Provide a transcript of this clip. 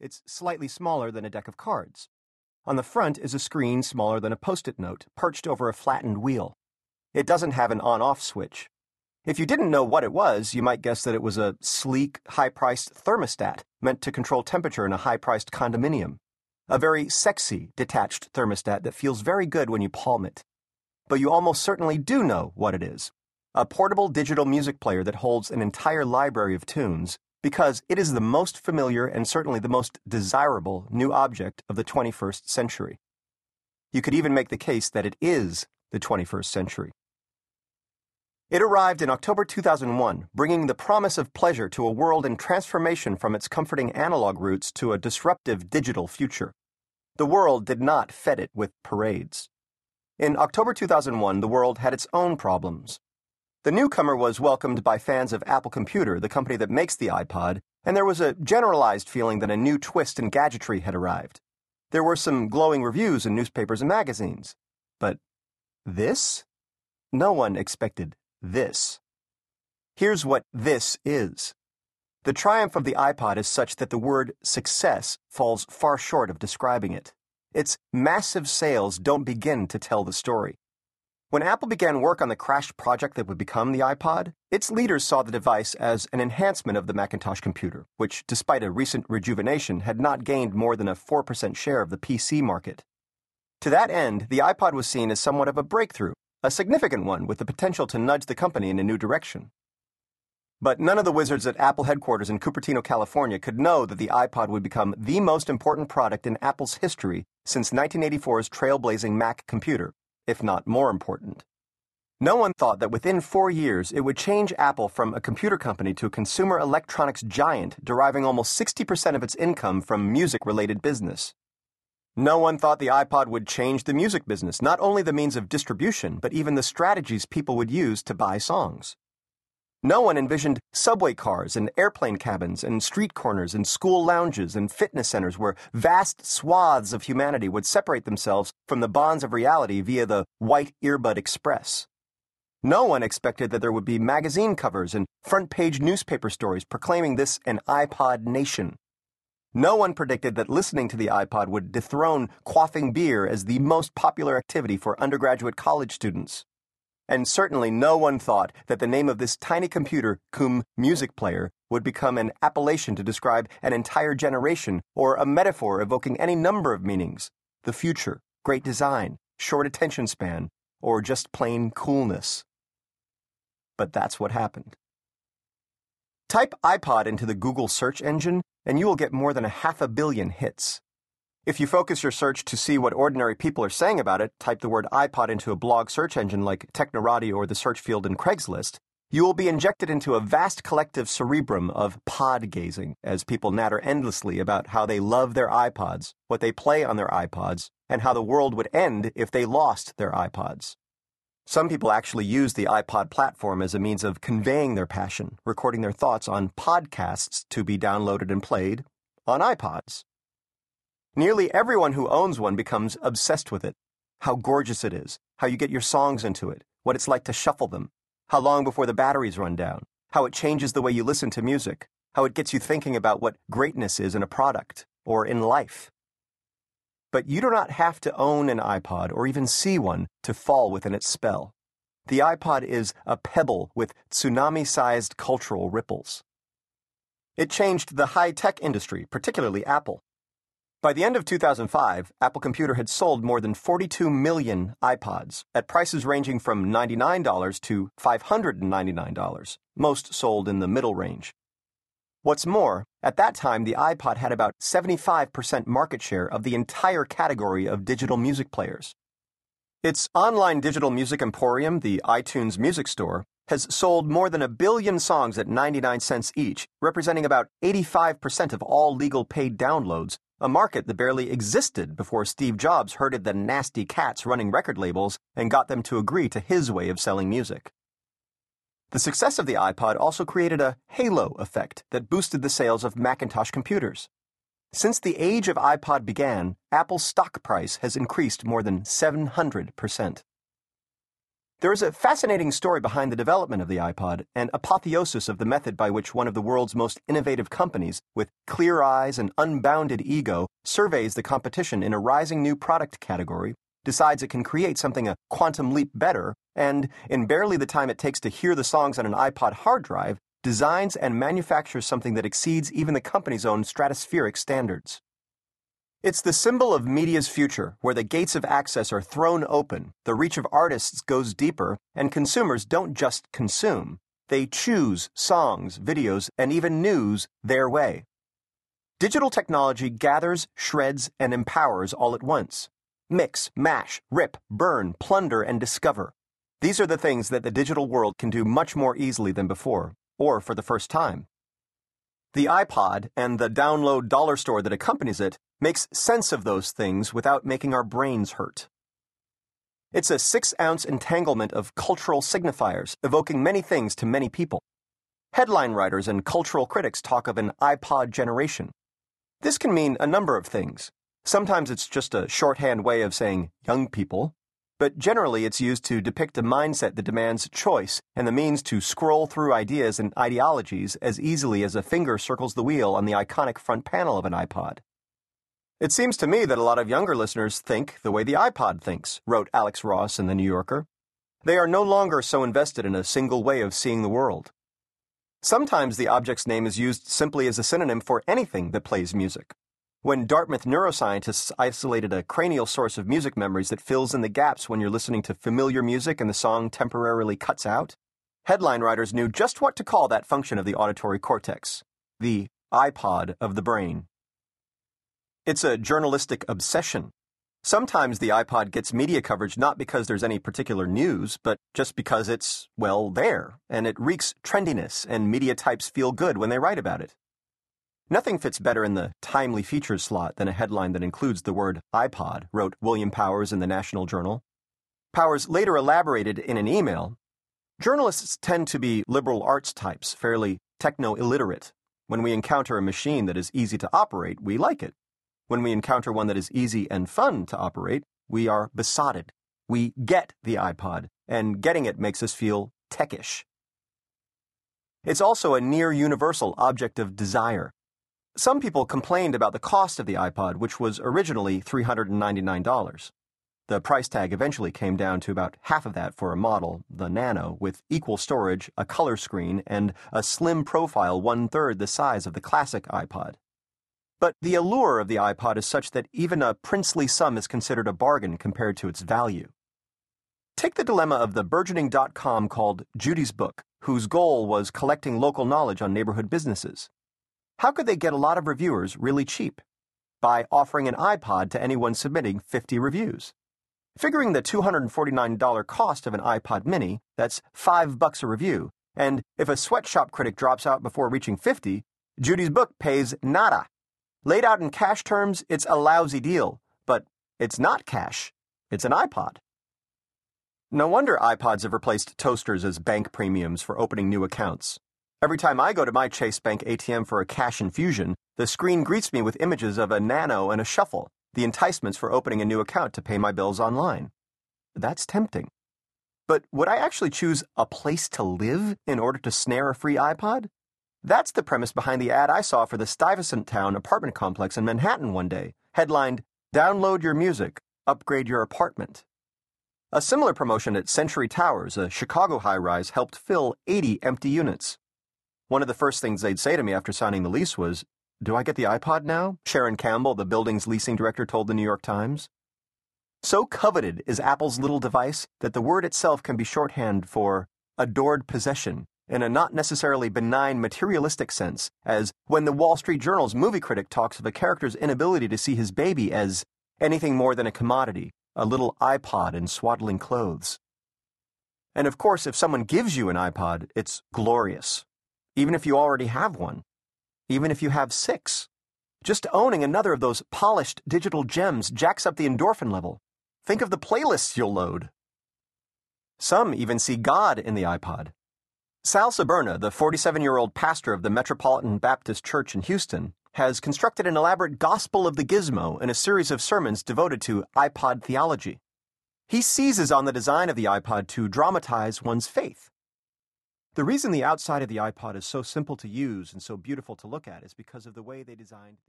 It's slightly smaller than a deck of cards. On the front is a screen smaller than a post it note, perched over a flattened wheel. It doesn't have an on off switch. If you didn't know what it was, you might guess that it was a sleek, high priced thermostat meant to control temperature in a high priced condominium. A very sexy, detached thermostat that feels very good when you palm it. But you almost certainly do know what it is a portable digital music player that holds an entire library of tunes because it is the most familiar and certainly the most desirable new object of the 21st century. You could even make the case that it is the 21st century. It arrived in October 2001, bringing the promise of pleasure to a world in transformation from its comforting analog roots to a disruptive digital future. The world did not fed it with parades. In October 2001, the world had its own problems. The newcomer was welcomed by fans of Apple Computer, the company that makes the iPod, and there was a generalized feeling that a new twist in gadgetry had arrived. There were some glowing reviews in newspapers and magazines. But this? No one expected this. Here's what this is. The triumph of the iPod is such that the word success falls far short of describing it. Its massive sales don't begin to tell the story. When Apple began work on the crashed project that would become the iPod, its leaders saw the device as an enhancement of the Macintosh computer, which, despite a recent rejuvenation, had not gained more than a 4% share of the PC market. To that end, the iPod was seen as somewhat of a breakthrough, a significant one with the potential to nudge the company in a new direction. But none of the wizards at Apple headquarters in Cupertino, California could know that the iPod would become the most important product in Apple's history since 1984's trailblazing Mac computer, if not more important. No one thought that within four years it would change Apple from a computer company to a consumer electronics giant deriving almost 60% of its income from music related business. No one thought the iPod would change the music business, not only the means of distribution, but even the strategies people would use to buy songs. No one envisioned subway cars and airplane cabins and street corners and school lounges and fitness centers where vast swaths of humanity would separate themselves from the bonds of reality via the White Earbud Express. No one expected that there would be magazine covers and front page newspaper stories proclaiming this an iPod nation no one predicted that listening to the iPod would dethrone quaffing beer as the most popular activity for undergraduate college students. And certainly no one thought that the name of this tiny computer, cum music player, would become an appellation to describe an entire generation or a metaphor evoking any number of meanings the future, great design, short attention span, or just plain coolness. But that's what happened. Type iPod into the Google search engine, and you will get more than a half a billion hits. If you focus your search to see what ordinary people are saying about it, type the word iPod into a blog search engine like Technorati or the search field in Craigslist, you will be injected into a vast collective cerebrum of pod gazing as people natter endlessly about how they love their iPods, what they play on their iPods, and how the world would end if they lost their iPods. Some people actually use the iPod platform as a means of conveying their passion, recording their thoughts on podcasts to be downloaded and played on iPods. Nearly everyone who owns one becomes obsessed with it. How gorgeous it is, how you get your songs into it, what it's like to shuffle them, how long before the batteries run down, how it changes the way you listen to music, how it gets you thinking about what greatness is in a product or in life. But you do not have to own an iPod or even see one to fall within its spell. The iPod is a pebble with tsunami sized cultural ripples. It changed the high tech industry, particularly Apple. By the end of 2005, Apple Computer had sold more than 42 million iPods at prices ranging from $99 to $599, most sold in the middle range. What's more, at that time, the iPod had about 75% market share of the entire category of digital music players. Its online digital music emporium, the iTunes Music Store, has sold more than a billion songs at 99 cents each, representing about 85% of all legal paid downloads, a market that barely existed before Steve Jobs herded the nasty cats running record labels and got them to agree to his way of selling music. The success of the iPod also created a halo effect that boosted the sales of Macintosh computers. Since the age of iPod began, Apple's stock price has increased more than 700%. There is a fascinating story behind the development of the iPod and apotheosis of the method by which one of the world's most innovative companies, with clear eyes and unbounded ego, surveys the competition in a rising new product category, decides it can create something a quantum leap better, and, in barely the time it takes to hear the songs on an iPod hard drive, designs and manufactures something that exceeds even the company's own stratospheric standards. It's the symbol of media's future, where the gates of access are thrown open, the reach of artists goes deeper, and consumers don't just consume. They choose songs, videos, and even news their way. Digital technology gathers, shreds, and empowers all at once. Mix, mash, rip, burn, plunder, and discover. These are the things that the digital world can do much more easily than before, or for the first time. The iPod and the download dollar store that accompanies it makes sense of those things without making our brains hurt. It's a six ounce entanglement of cultural signifiers, evoking many things to many people. Headline writers and cultural critics talk of an iPod generation. This can mean a number of things. Sometimes it's just a shorthand way of saying young people but generally it's used to depict a mindset that demands choice and the means to scroll through ideas and ideologies as easily as a finger circles the wheel on the iconic front panel of an iPod. It seems to me that a lot of younger listeners think the way the iPod thinks, wrote Alex Ross in The New Yorker. They are no longer so invested in a single way of seeing the world. Sometimes the object's name is used simply as a synonym for anything that plays music. When Dartmouth neuroscientists isolated a cranial source of music memories that fills in the gaps when you're listening to familiar music and the song temporarily cuts out, headline writers knew just what to call that function of the auditory cortex the iPod of the brain. It's a journalistic obsession. Sometimes the iPod gets media coverage not because there's any particular news, but just because it's, well, there, and it reeks trendiness, and media types feel good when they write about it. Nothing fits better in the timely features slot than a headline that includes the word iPod, wrote William Powers in the National Journal. Powers later elaborated in an email Journalists tend to be liberal arts types, fairly techno illiterate. When we encounter a machine that is easy to operate, we like it. When we encounter one that is easy and fun to operate, we are besotted. We get the iPod, and getting it makes us feel techish. It's also a near universal object of desire. Some people complained about the cost of the iPod, which was originally $399. The price tag eventually came down to about half of that for a model, the Nano, with equal storage, a color screen, and a slim profile one third the size of the classic iPod. But the allure of the iPod is such that even a princely sum is considered a bargain compared to its value. Take the dilemma of the burgeoning dot com called Judy's Book, whose goal was collecting local knowledge on neighborhood businesses. How could they get a lot of reviewers really cheap? By offering an iPod to anyone submitting 50 reviews. Figuring the $249 cost of an iPod mini, that's 5 bucks a review, and if a sweatshop critic drops out before reaching 50, Judy's book pays nada. Laid out in cash terms, it's a lousy deal, but it's not cash. It's an iPod. No wonder iPods have replaced toasters as bank premiums for opening new accounts. Every time I go to my Chase Bank ATM for a cash infusion, the screen greets me with images of a nano and a shuffle, the enticements for opening a new account to pay my bills online. That's tempting. But would I actually choose a place to live in order to snare a free iPod? That's the premise behind the ad I saw for the Stuyvesant Town apartment complex in Manhattan one day, headlined Download Your Music, Upgrade Your Apartment. A similar promotion at Century Towers, a Chicago high rise, helped fill 80 empty units. One of the first things they'd say to me after signing the lease was, Do I get the iPod now? Sharon Campbell, the building's leasing director, told the New York Times. So coveted is Apple's little device that the word itself can be shorthand for adored possession in a not necessarily benign materialistic sense, as when the Wall Street Journal's movie critic talks of a character's inability to see his baby as anything more than a commodity, a little iPod in swaddling clothes. And of course, if someone gives you an iPod, it's glorious even if you already have one, even if you have six. Just owning another of those polished digital gems jacks up the endorphin level. Think of the playlists you'll load. Some even see God in the iPod. Sal Sberna, the 47 year old pastor of the Metropolitan Baptist Church in Houston, has constructed an elaborate Gospel of the Gizmo in a series of sermons devoted to iPod theology. He seizes on the design of the iPod to dramatize one's faith. The reason the outside of the iPod is so simple to use and so beautiful to look at is because of the way they designed the